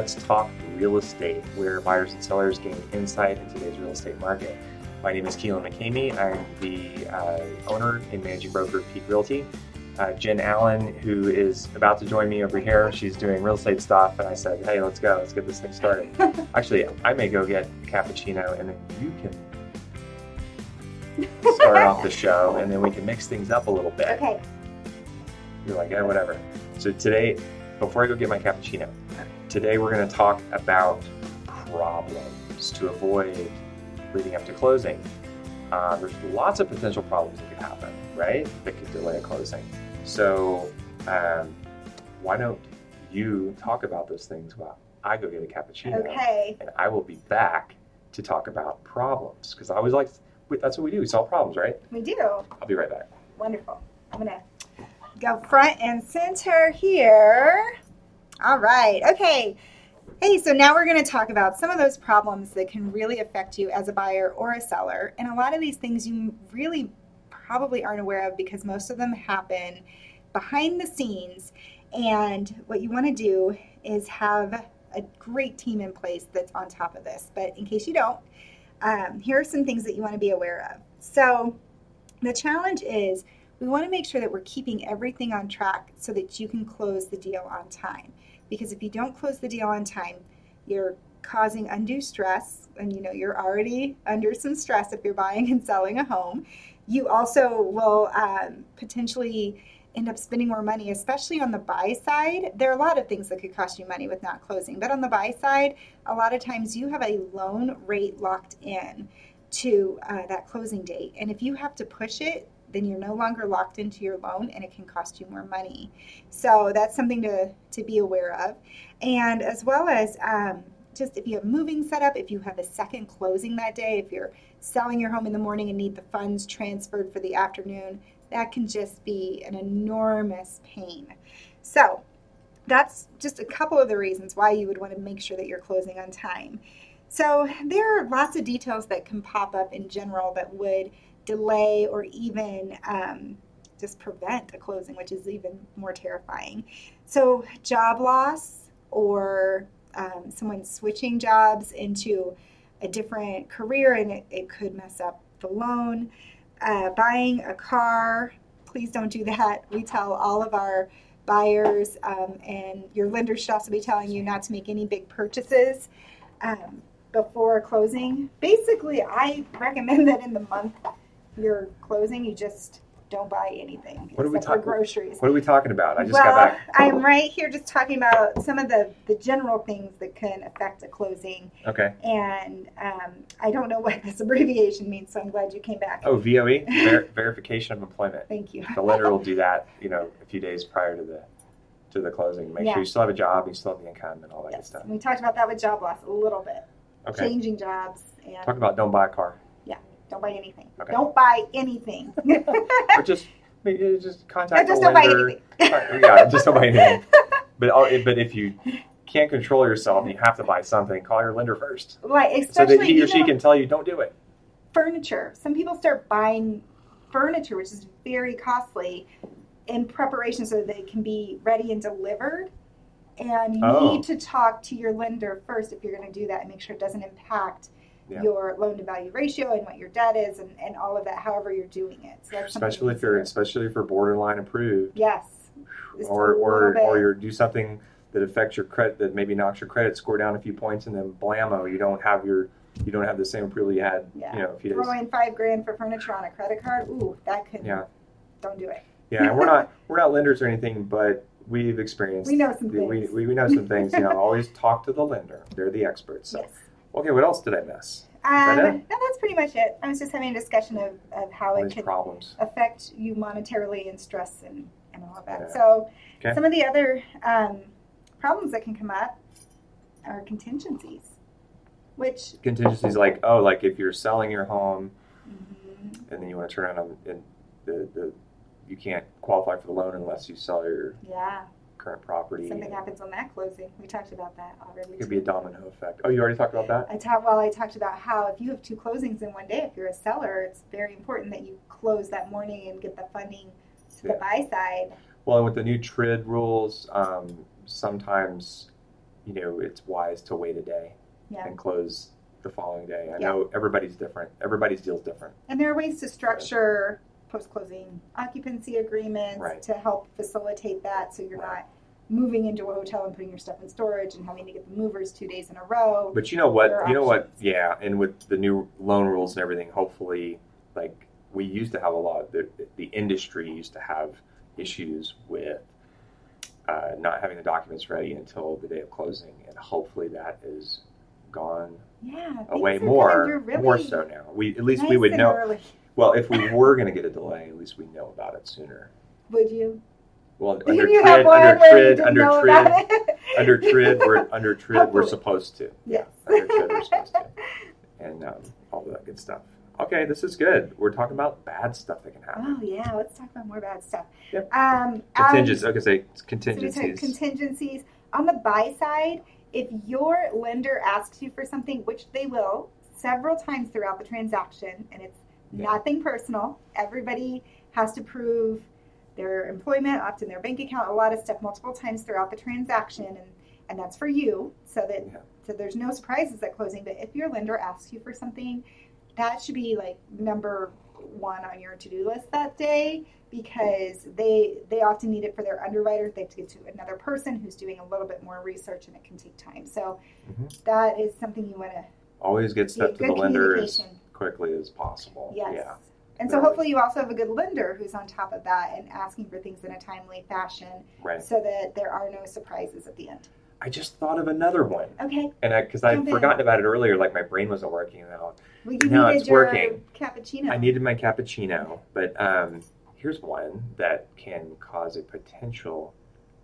Let's Talk Real Estate, where buyers and sellers gain insight in today's real estate market. My name is Keelan McCamey. I'm the uh, owner and managing broker of Peak Realty. Uh, Jen Allen, who is about to join me over here, she's doing real estate stuff, and I said, "Hey, let's go. Let's get this thing started." Actually, I may go get a cappuccino, and then you can start off the show, and then we can mix things up a little bit. Okay. You're like, yeah, whatever. So today, before I go get my cappuccino, today we're going to talk about problems to avoid leading up to closing. Uh, there's lots of potential problems that could happen, right? That could delay a closing. So um, why don't you talk about those things while I go get a cappuccino, Okay. and I will be back to talk about problems because I always like that's what we do. We solve problems, right? We do. I'll be right back. Wonderful. I'm gonna go front and center here. All right. Okay. Hey, so now we're going to talk about some of those problems that can really affect you as a buyer or a seller. And a lot of these things you really probably aren't aware of because most of them happen behind the scenes. And what you want to do is have a great team in place that's on top of this. But in case you don't, um, here are some things that you want to be aware of. So, the challenge is we want to make sure that we're keeping everything on track so that you can close the deal on time. Because if you don't close the deal on time, you're causing undue stress, and you know you're already under some stress if you're buying and selling a home. You also will um, potentially end up spending more money, especially on the buy side. There are a lot of things that could cost you money with not closing, but on the buy side, a lot of times you have a loan rate locked in to uh, that closing date. And if you have to push it, then you're no longer locked into your loan and it can cost you more money. So that's something to, to be aware of. And as well as um, just if you have moving set up, if you have a second closing that day, if you're selling your home in the morning and need the funds transferred for the afternoon, that can just be an enormous pain. So that's just a couple of the reasons why you would want to make sure that you're closing on time. So there are lots of details that can pop up in general that would delay or even um, just prevent a closing, which is even more terrifying. So job loss or um, someone switching jobs into a different career and it, it could mess up the loan. Uh, buying a car, please don't do that. We tell all of our buyers, um, and your lender should also be telling you not to make any big purchases um, before closing. Basically, I recommend that in the month you're closing, you just don't buy anything What are we talking- groceries. What are we talking about? I just well, got back. I'm right here just talking about some of the, the general things that can affect a closing. Okay. And um, I don't know what this abbreviation means, so I'm glad you came back. Oh, VOE, Ver- verification of employment. Thank you. The lender will do that, you know, a few days prior to the to the closing. Make Yeah. sure you still have a job, you still have the income, and all that good stuff. And we talked about that with job loss a little bit. Okay. Changing jobs and Talk about don't buy a car, don't buy anything. Okay. Don't buy anything. or just just contact just don't buy anything. Uh, yeah, just don't buy anything. But but if you can't control yourself and you have to buy something, call your lender first, like so that he or she can tell you don't do it. furniture. Some people start buying furniture, which is very costly, in preparation so that they can be ready and delivered. And you Oh. need to talk to your lender first if you're going to do that and make sure it doesn't impact Yeah. your loan to value ratio and what your debt is and, and all of that, however you're doing it. So Especially if you're especially if you're borderline approved, yes, or or bit. or you do something that affects your credit that maybe knocks your credit score down a few points, and then blammo, you don't have your you don't have the same approval you had, Yeah. you know, a few days. throw in five grand for furniture on a credit card. Ooh, that could Yeah. don't do it. Yeah, and we're not we're not lenders or anything, but we've experienced. We know some we, we, things. we we know some things. You know, always talk to the lender; they're the experts. So, Yes. Okay, what else did I miss? Um, that no, that's pretty much it. I was just having a discussion of, of how All it could problems. affect you monetarily and stress and, and all of that. Yeah. So, Okay. some of the other um, problems that can come up are contingencies, which Contingencies like oh, like if you're selling your home mhm, and then you want to turn around and the, the you can't qualify for the loan unless you sell your yeah, current property. something happens on that closing. We talked about that already. It could be a domino effect. Oh, you already talked about that. I talked well. I talked about how if you have two closings in one day, if you're a seller, it's very important that you close that morning and get the funding to Yeah. the buy side. Well, and with the new TRID rules, um, sometimes you know, it's wise to wait a day Yeah. and close the following day. I Yeah. know everybody's different. Everybody's deal's different. And there are ways to structure post-closing occupancy agreements Right. to help facilitate that, so you're Right. not moving into a hotel and putting your stuff in storage and having to get the movers two days in a row. But you know what? You know what? Yeah, and with the new loan rules and everything, hopefully, like we used to have a lot. The the industry used to have issues with uh, not having the documents ready until the day of closing, and hopefully that is gone yeah, away more, really more so now. We at least we would know. early. Well, if we were going to get a delay, at least we know about it sooner. Would you? Well, Do under you TRID, under TRID, under TRID, under TRID, we're under TRID, we're supposed to. Yes. Under TRID, we're supposed to, and um, all that good stuff. Okay, this is good. We're talking about bad stuff that can happen. Oh yeah, let's talk about more bad stuff. Yep. Um, Contingencies. Okay, say um, so contingencies. contingencies on the buy side. If your lender asks you for something, which they will several times throughout the transaction, and it's Yeah. nothing personal. Everybody has to prove their employment, often their bank account, a lot of stuff multiple times throughout the transaction, and and that's for you, so that Yeah. so there's no surprises at closing. But if your lender asks you for something, that should be like number one on your to-do list that day because they they often need it for their underwriter. They have to get to another person who's doing a little bit more research, and it can take time. So Mhm. that is something you want to Always get stuff to the lender as. Quickly as possible. Yes. Yeah. And so hopefully you also have a good lender who's on top of that and asking for things in a timely fashion Right. so that there are no surprises at the end. I just thought of another one, Okay. and I because I'd forgotten about it earlier, like my brain wasn't working out. Well, you No, needed it's your working. cappuccino. I needed my cappuccino, but um, here's one that can cause a potential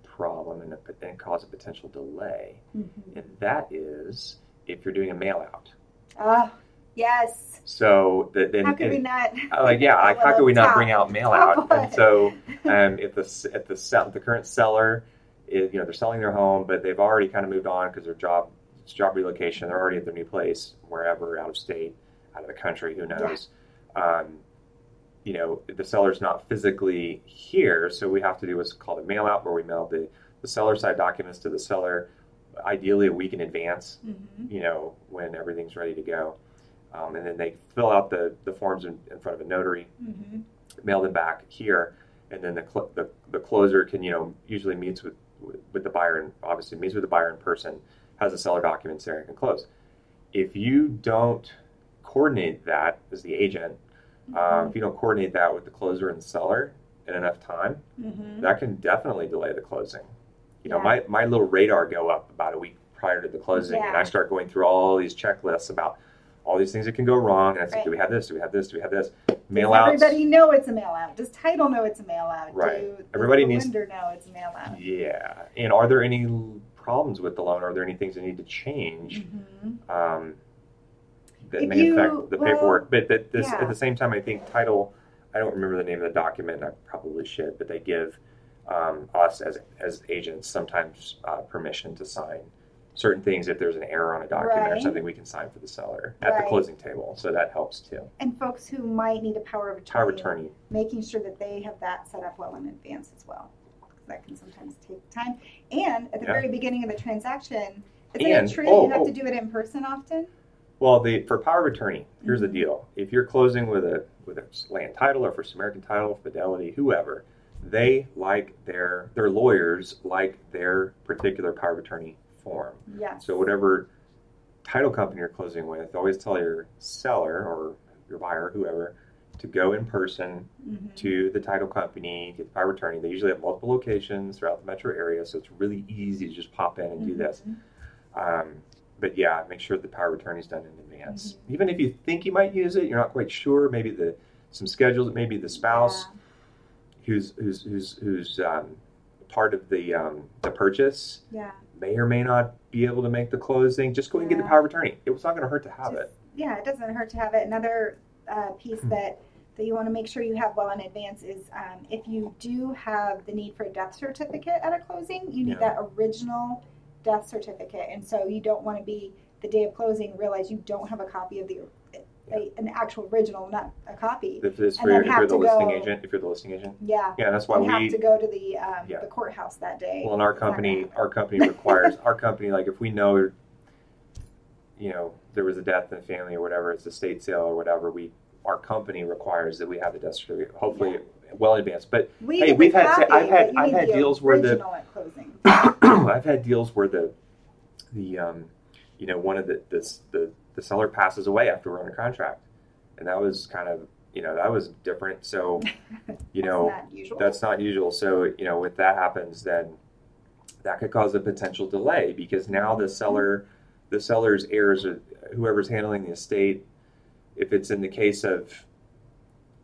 problem and, a, and cause a potential delay, Mhm. and that is if you're doing a mail out. Oh, yes. So that then How could we not? like yeah, how could we not bring out mail out? And so um, if the if the sell, the current seller is you know they're selling their home, but they've already kind of moved on because their job it's job relocation, they're already at their new place, wherever out of state, out of the country, who knows. Um, you know, the seller's not physically here, so we have to do what's called a mail out, where we mail the, the seller side documents to the seller, ideally a week in advance Mhm. you know, when everything's ready to go. Um, and then they fill out the, the forms in, in front of a notary, Mhm. mail them back here, and then the, cl- the, the closer can, you know, usually meets with, with, the buyer and obviously meets with the buyer in person, has the seller documents there and can close. If you don't coordinate that as the agent, um, if you don't coordinate that with the closer and seller in enough time, Mhm. that can definitely delay the closing. You know, Yeah. my, my little radar go up about a week prior to the closing, and I start going through all these checklists about all these things that can go wrong. And I say, Right. do we have this? Do we have this? Do we have this? Mail outs. everybody know it's a mail out? Does title know it's a mail out? Right. Do, Everybody the needs- lender know it's a mail out? Yeah. And are there any problems with the loan? Are there any things that need to change Mhm. um, that If may you- affect the well, paperwork? But that this, yeah. at the same time, I think title. I don't remember the name of the document. I probably should, but they give um, us as as agents sometimes uh, permission to sign certain things if there's an error on a document or something we can sign for the seller at Right. the closing table. So that helps too. And folks who might need a power of attorney, Power of attorney. making sure that they have that set up well in advance as well That can sometimes take time. And at the Yeah. very beginning of the transaction, isn't And- it true oh, you have oh. to do it in person often? Well, the for power of attorney, here's Mhm. the deal: if you're closing with a with a land title or First American Title, Fidelity, whoever, they like their their lawyers like their particular power of attorney form. Yes. So whatever title company you're closing with, always tell your seller or your buyer, whoever, to go in person Mhm. to the title company, get the power of attorney. They usually have multiple locations throughout the metro area, so it's really easy to just pop in and do this. Mhm. Um, but yeah, make sure the power of attorney is done in advance. Mm-hmm. Even if you think you might use it, you're not quite sure. Maybe the some schedules, maybe the spouse who's who's who's who's um, part of the um, the purchase Yeah. May or may not be able to make the closing. Just go and get the power of attorney. It was not going to hurt to have Just- it. Yeah, it doesn't hurt to have it. Another uh, piece Hmm. that that you want to make sure you have well in advance is um, if you do have the need for a death certificate at a closing, you need Yeah. that original death certificate, and so you don't want to be the day of closing realize you don't have a copy of the a, an actual original, not a copy. If, it's for, then if you're the listing go- agent, if you're the listing agent, Yeah. yeah, that's why we have to go to the um, Yeah. the courthouse that day. Well, in our company, our company requires our company like if we know, you know, there was a death in the family or whatever, it's a state sale or whatever. We our company requires that we have the death certificate, hopefully well advanced. But We Hey, we've had- copy, I've had- I've had deals where the- original at closing. I've had deals where the the um, you know one of the this, the the seller passes away after we're under contract, and that was kind of you know that was different. So you know That's not usual. that's not usual. So you know if that happens, then that could cause a potential delay because now the seller the seller's heirs or whoever's handling the estate, if it's in the case of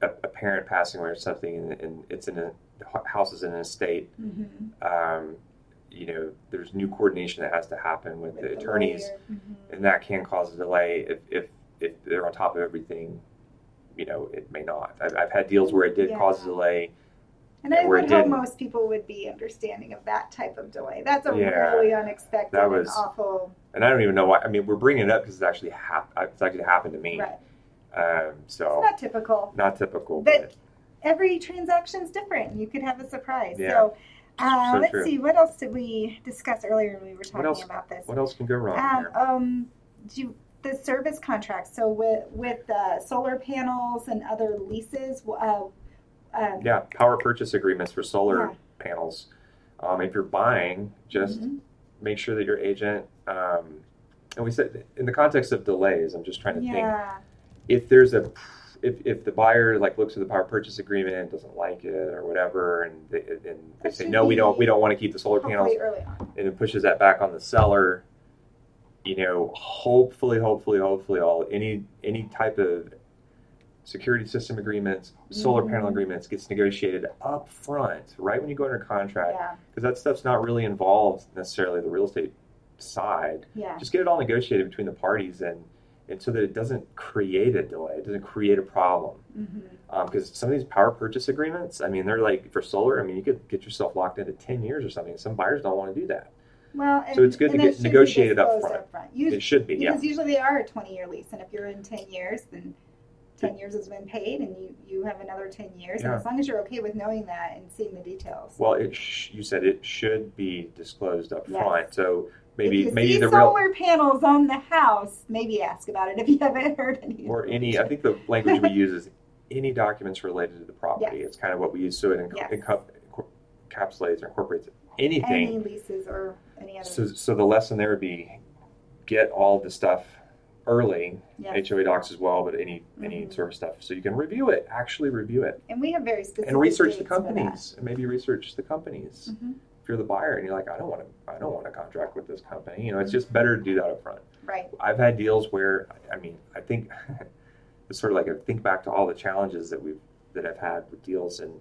a, a parent passing away or something, and, and it's in a the house is in an estate Mhm. um, you know, there's new coordination that has to happen with, With the attorneys, lawyer. Mhm. and that can cause a delay if, if, if they're on top of everything. You know, it may not. I've, I've had deals where it did cause a delay. And I and where it would hope most people would be understanding of that type of delay. That's a Yeah. really unexpected That and was- awful. And I don't even know why. I mean, we're bringing it up because it's actually hap- It's actually happened to me. Right. Um, so It's not typical. not typical, But- but, Every is different. You could have a surprise. Yeah. So, uh, So let's true. see. What else did we discuss earlier when we were talking else? about this? what else can go wrong Um, here? um, do the service contracts. So with with uh, solar panels and other leases. Uh, um, Yeah, power purchase agreements for solar Yeah. panels. Um, if you're buying, just mhm. make sure that your agent. Um, and we said in the context of delays, I'm just trying to think. if there's a if, if the buyer like looks at the power purchase agreement and doesn't like it or whatever and they, and they say no we don't we don't want to keep the solar panels early on. and it pushes that back on the seller you know hopefully hopefully hopefully all any any type of security system agreements solar panel Mhm. agreements gets negotiated up front right when you go under contract Yeah. because that stuff's not really involved necessarily the real estate side Yeah. just get it all negotiated between the parties and and so that it doesn't create a delay it doesn't create a problem mm-hmm. um, because some of these power purchase agreements i mean they're like for solar i mean you could get yourself locked into 10 years or something some buyers don't want to do that Well, and, So it's good to get it should be negotiated up front. Usually, it should be yeah because usually they are a 20 year lease, and if you're in 10 years, then 10 years has been paid, and you, you have another 10 years. And as long as you're okay with knowing that and seeing the details. well it sh- you said it should be disclosed up Yes. front so maybe maybe the real solar panels on the house, maybe ask about it if you haven't heard any. or any i think the language we use is any documents related to the property Yes. it's kind of what we use so it enc- Yes. encup- encapsulates or incorporates anything any leases or any other. So, so the lesson there would be get all the stuff early, yes. HOA docs as well, but any any sort of stuff, so you can review it, actually review it, and we have very specific and research the dates for that. companies, and maybe research the companies. Mhm. If you're the buyer and you're like, I don't want to, I don't want to contract with this company, you know, it's just better to do that up front. Right. I've had deals where, I mean, I think it's sort of like I think back to all the challenges that we've that I've had with deals, and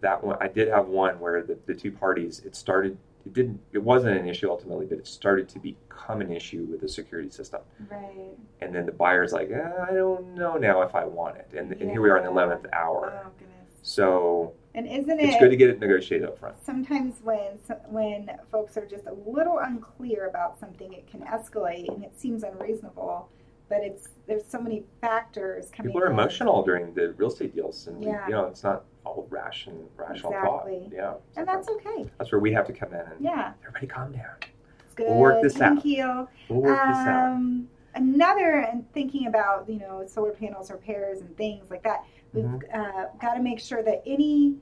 that one I did have one where the, the two parties it started. It didn't. It wasn't an issue ultimately, but it started to become an issue with the security system. Right. And then the buyer's like, eh, I don't know now if I want it. And, and here we are in the eleventh hour. Oh goodness. So And isn't it? it's it good to get it negotiated up front. sometimes when when folks are just a little unclear about something, it can escalate and it seems unreasonable. But it's there's so many factors coming. People are in. emotional during the real estate deals, and we, you know it's not all rash and rational Exactly. thought. Yeah, and that's okay. that's where we have to come in and Yeah, everybody calm down. it's good. We'll work this Even out. keel. We'll work this out. Um, another, and thinking about you know solar panels repairs and things like that, we've Mhm. uh, got to make sure that any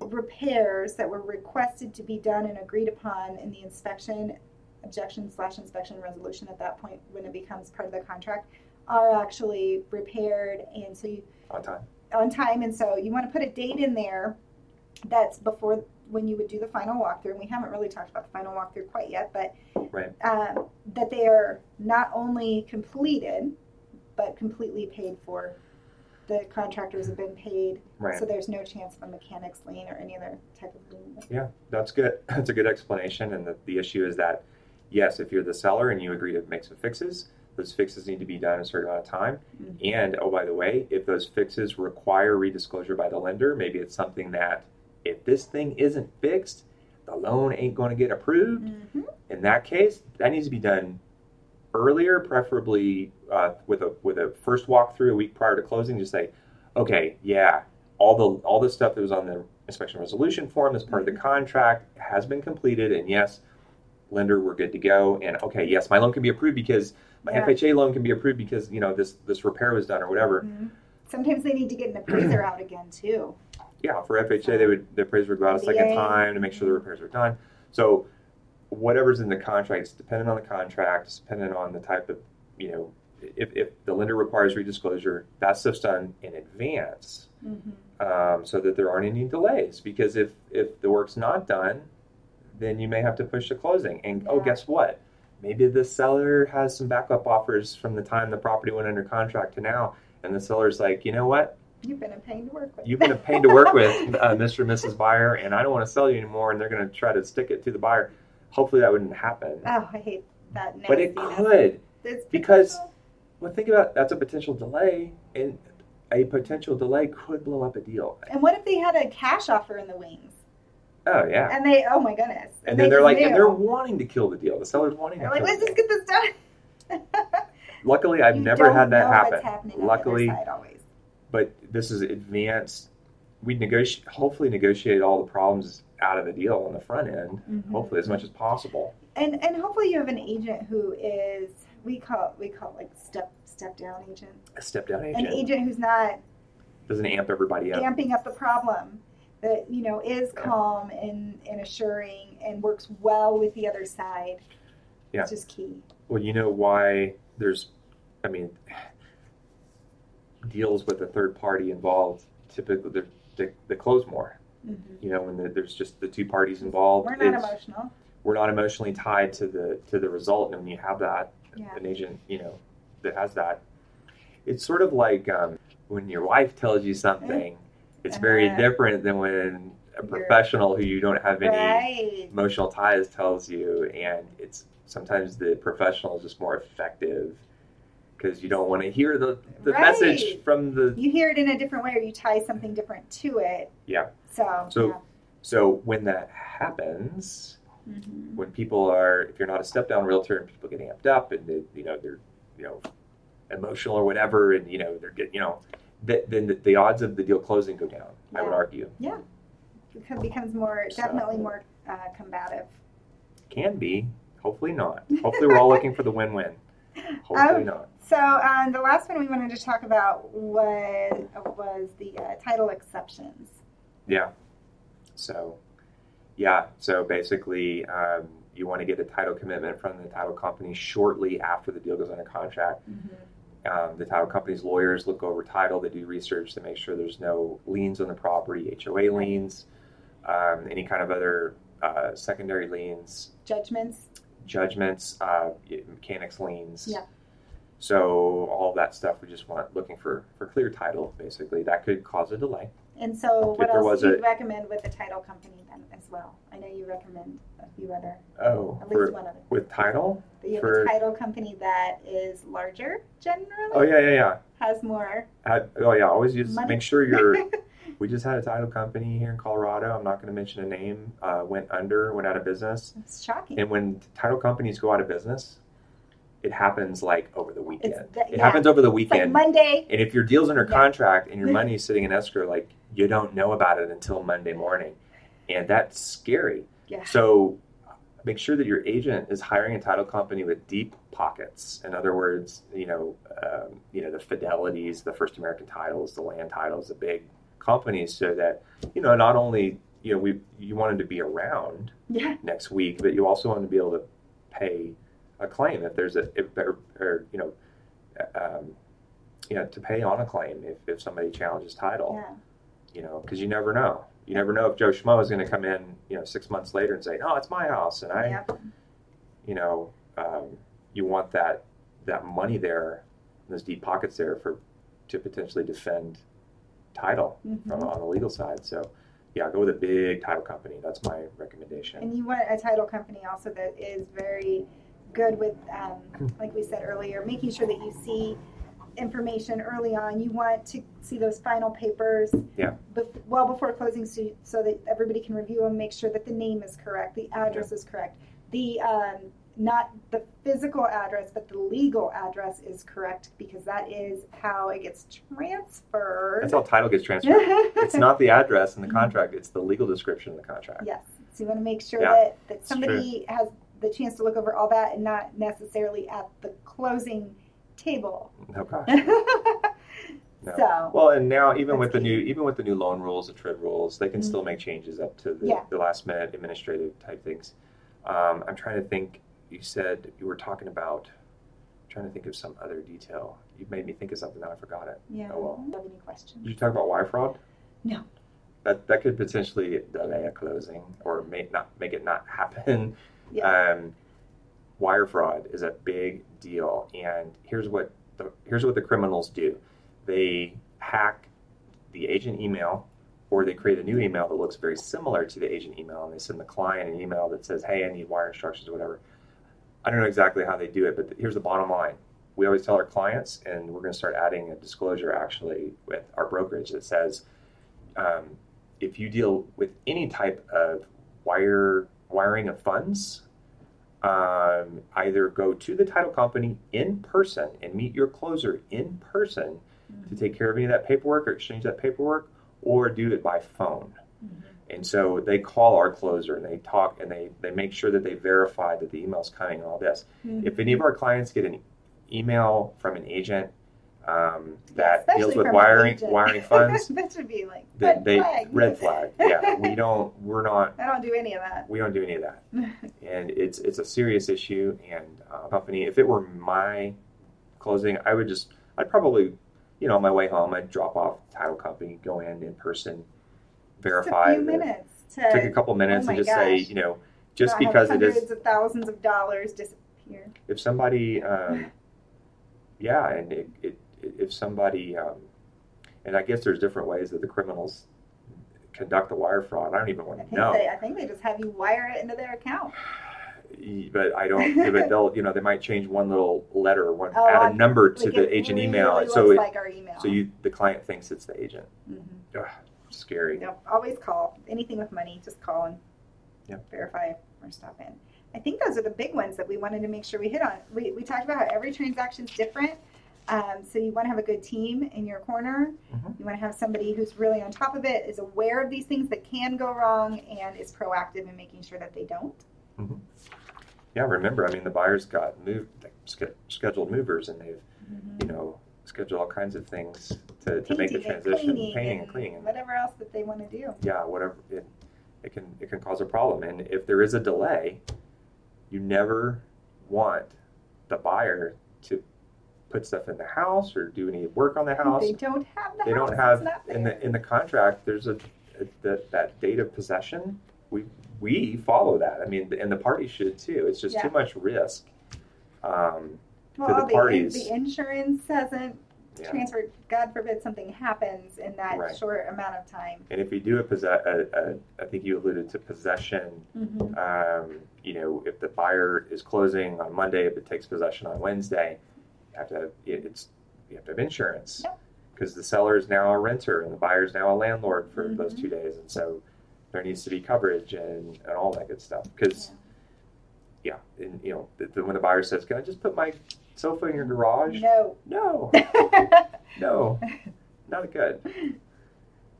repairs that were requested to be done and agreed upon in the inspection, objection slash inspection resolution at that point when it becomes part of the contract are actually repaired, and so you On time. on time. And so you want to put a date in there that's before when you would do the final walkthrough. And we haven't really talked about the final walkthrough quite yet, but Right. um, that they are not only completed, but completely paid for. The contractors have been paid, Right. so there's no chance of a mechanic's lien or any other type of lien. Yeah, that's good. That's a good explanation. And the, the issue is that, yes, if you're the seller and you agree to make some fixes, those fixes need to be done in a certain amount of time. Mhm. And oh, by the way, if those fixes require redisclosure by the lender, maybe it's something that if this thing isn't fixed, the loan ain't going to get approved. Mhm. In that case, that needs to be done earlier, preferably uh, with a with a first walkthrough a week prior to closing. Just say, okay, yeah, all the all the stuff that was on the inspection resolution form as part of the contract has been completed, and yes, lender, we're good to go. And okay, yes, my loan can be approved because my Yeah. FHA loan can be approved because you know this this repair was done or whatever. Mhm. Sometimes they need to get an appraiser out again too. Yeah, for FHA, they would the appraiser would go out a second time to make sure the repairs are done. So whatever's in the contract, it's dependent on the contract, it's dependent on the type of you know if, if the lender requires redisclosure, that stuff's done in advance Mm-hmm. um, so that there aren't any delays. Because if if the work's not done, then you may have to push the closing. And oh, guess what? Maybe the seller has some backup offers from the time the property went under contract to now, and the seller's like, you know what? You've been a pain to work with. You've been a pain to work with, uh, Mr. and Mrs. Buyer, and I don't want to sell you anymore. And they're going to try to stick it to the buyer. Hopefully, that wouldn't happen. Oh, I hate that. but it could. Because- Well, think about that's a potential delay, and a potential delay could blow up a deal. And what if they had a cash offer in the wings? Oh yeah. And they, oh my goodness. And they then they're like, knew. and they're wanting to kill the deal. The seller's wanting to They're like, kill let's just get this done. Luckily, I've You never had that happen. What's happening on Luckily, side always. but this is advanced. We negotiate, hopefully, negotiate all the problems out of the deal on the front end. Mhm. Hopefully, as much as possible. And and hopefully you have an agent who is we call we call it like step step down agent. A step down agent. An agent who's not doesn't amp everybody up. amping up the problem. That you know is calm and, and assuring and works well with the other side. Yeah. It's just key. Well, you know why there's, I mean, deals with a third party involved. Typically, they close more. Hmm You know, when the, there's just the two parties involved. We're not emotional. We're not emotionally tied to the to the result, and when you have that, Yeah. an agent, you know, that has that, it's sort of like um, when your wife tells you something. It's very Uh-huh. different than when a professional who you don't have any Right. emotional ties tells you, and it's sometimes the professional is just more effective because you don't want to hear the, the Right. message from the. You hear it in a different way, or you tie something different to it. Yeah. So. So so when that happens, yeah. Mhm. when people are, if you're not a step down realtor and people get amped up and they, you know they're you know emotional or whatever, and you know they're get you know. th- Then the, the odds of the deal closing go down. I would argue. Yeah. Become, becomes more So- definitely more uh, combative. can be. Hopefully not. Hopefully we're all looking for the win-win. Hopefully Um, not. So um, the last one we wanted to talk about was was the uh, title exceptions. Yeah. So, yeah. So basically, um, you want to get a title commitment from the title company shortly after the deal goes under contract. Um, the title company's lawyers look over title. They do research to make sure there's no liens on the property, HOA liens, um, any kind of other uh, secondary liens, Judgments. Judgments, uh, mechanics liens. Yeah. So all that stuff, we just want looking for for clear title. Basically, that could cause a delay. And so, If what else was do you a- recommend with the title company then as well? I know you recommend a few other, Oh, at for, least one other. with title. Do you have for- a title company that is larger generally? Oh yeah, yeah, yeah. Has more Had- oh yeah, always use money. make sure you're. we just had a title company here in Colorado. I'm not going to mention a name. Uh, went under, went out of business. it's shocking. And when title companies go out of business, it happens like over the weekend. the- it yeah. happens over the It's like weekend. Monday. and if your deal's under Yeah. contract and your money's sitting in escrow, like you don't know about it until Monday morning, and that's scary. Yeah. So make sure that your agent is hiring a title company with deep pockets. In other words, you know, um, you know the Fidelities, the First American Titles, the Land Titles, the big companies, so that you know not only you know we you wanted to be around Yeah. next week, but you also want to be able to pay a claim if there's a if, or, or you know. Um, you know, to pay on a claim if, if somebody challenges title, Yeah. you know, because you never know. You never know if Joe Schmo is going to come in, you know, six months later and say, "No, it's my house," and I, Yep. you know, um, you want that that money there, those deep pockets there for to potentially defend title Mhm. from on the legal side. So, yeah, go with a big title company. That's my recommendation. And you want a title company also that is very good with, um, like we said earlier, making sure that you see information early on. You want to see those final papers Yeah. bef- well before closing so, so that everybody can review them, make sure that the name is correct, the address is correct, the um, not the physical address, but the legal address is correct because that is how it gets transferred. That's how title gets transferred. it's not the address in the contract; it's the legal description in the contract. Yes. So you want to make sure Yeah, that, that somebody has the chance to look over all that and not necessarily at the closing table. No gosh. No. So Well, and now even with the key. new even with the new loan rules, the TRID rules, they can Mhm. still make changes up to the, Yeah. the last minute administrative type things. Um, I'm trying to think. You said you were talking about. trying to think of some other detail. You made me think of something now. I forgot it. yeah. Oh, well. Do you have any questions? Did you talk about wire fraud? No. That that could potentially delay a closing or make not make it not happen. Yeah. Um, wire fraud is a big deal, and here's what the here's what the criminals do: they hack the agent email, or they create a new email that looks very similar to the agent email, and they send the client an email that says, "Hey, I need wire instructions, or whatever." I don't know exactly how they do it, but here's the bottom line: we always tell our clients, and we're going to start adding a disclosure actually with our brokerage that says, um, if you deal with any type of wire wiring of funds, um, either go to the title company in person and meet your closer in person to take care of any of that paperwork or exchange that paperwork, or do it by phone. Mhm. And so they call our closer and they talk and they, they make sure that they verify that the email's coming and all this. Mhm. If any of our clients get an email from an agent um, that deals with wiring wiring funds, that should be like red they flag. red flag. Yeah, we don't. We're not. I don't do any of that. We don't do any of that, and it's it's a serious issue. And uh, company, if it were my closing, I would just I'd probably, you know, on my way home, I'd drop off title company, go in in person, verify. Just a few that- minutes to Take a couple minutes Oh and just say, you know, just not because it is hundreds of thousands of dollars disappear. if somebody, um, yeah, and it, it, if somebody, um, and I guess there's different ways that the criminals conduct the wire fraud. I don't even I want to know. they I think they just have you wire it into their account. but I don't. but they'll, you know, they might change one little letter, or one Oh, add a number to the agent really email, so it, like our email. so you, the client thinks it's the agent. Mhm. Scary. Yep, always call. Anything with money, just call and Yep. verify or stop in. I think those are the big ones that we wanted to make sure we hit on. We, we talked about how every transaction's different. Um, so you want to have a good team in your corner. Mhm. You want to have somebody who's really on top of it, is aware of these things that can go wrong, and is proactive in making sure that they don't. Mhm. Yeah, remember, I mean, the buyers got moved, scheduled movers, and they've, you know, scheduled all kinds of things to, to make the transition, cleaning painting and cleaning. Whatever else that they want to do. yeah, whatever it, it can it can cause a problem. And if there is a delay, you never want the buyer to put stuff in the house or do any work on the house. They don't have the They house. don't have in the in the contract. There's a, a that that date of possession. We we follow that. I mean, and the party should too. It's just Yeah. too much risk. Um, well, the the, parties. the insurance hasn't yeah. transferred. God forbid something happens in that Right. short amount of time. And if we do a possess, I think you alluded to possession. Mm-hmm. Um, you know, if the buyer is closing on Monday, if it takes possession on Wednesday, you have to have, it- it's you have to have insurance because the seller is now a renter and the buyer is now a landlord for those Mhm. two days, and so there needs to be coverage and, and all that good stuff. Because yeah, and you know, the, the, when the buyer says, "Can I just put my sofa in your garage?" No. No, no, not good.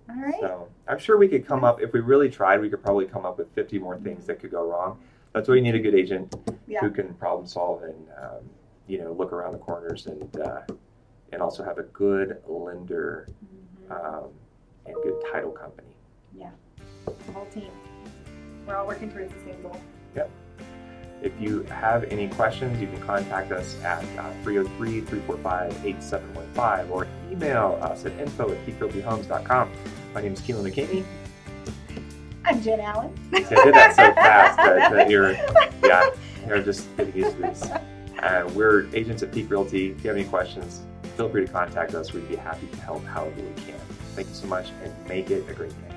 All right. So I'm sure we could come up if we really tried. We could probably come up with 50 more things that could go wrong. That's why you need a good agent Yeah. who can problem solve and um, you know look around the corners and uh, and also have a good lender Mhm. um, and good title company. Yeah, the whole team. We're all working towards the same goal. If you have any questions, you can contact us at uh, 303 345 8715 or email us at info at peakrealtyhomes.com. My name is Keelan McKinney. I'm Jen Allen. I did that so fast that, that you're, yeah, you're just getting used to this. Uh, we're agents at Peak Realty. If you have any questions, feel free to contact us. We'd be happy to help however we can. Thank you so much and make it a great day.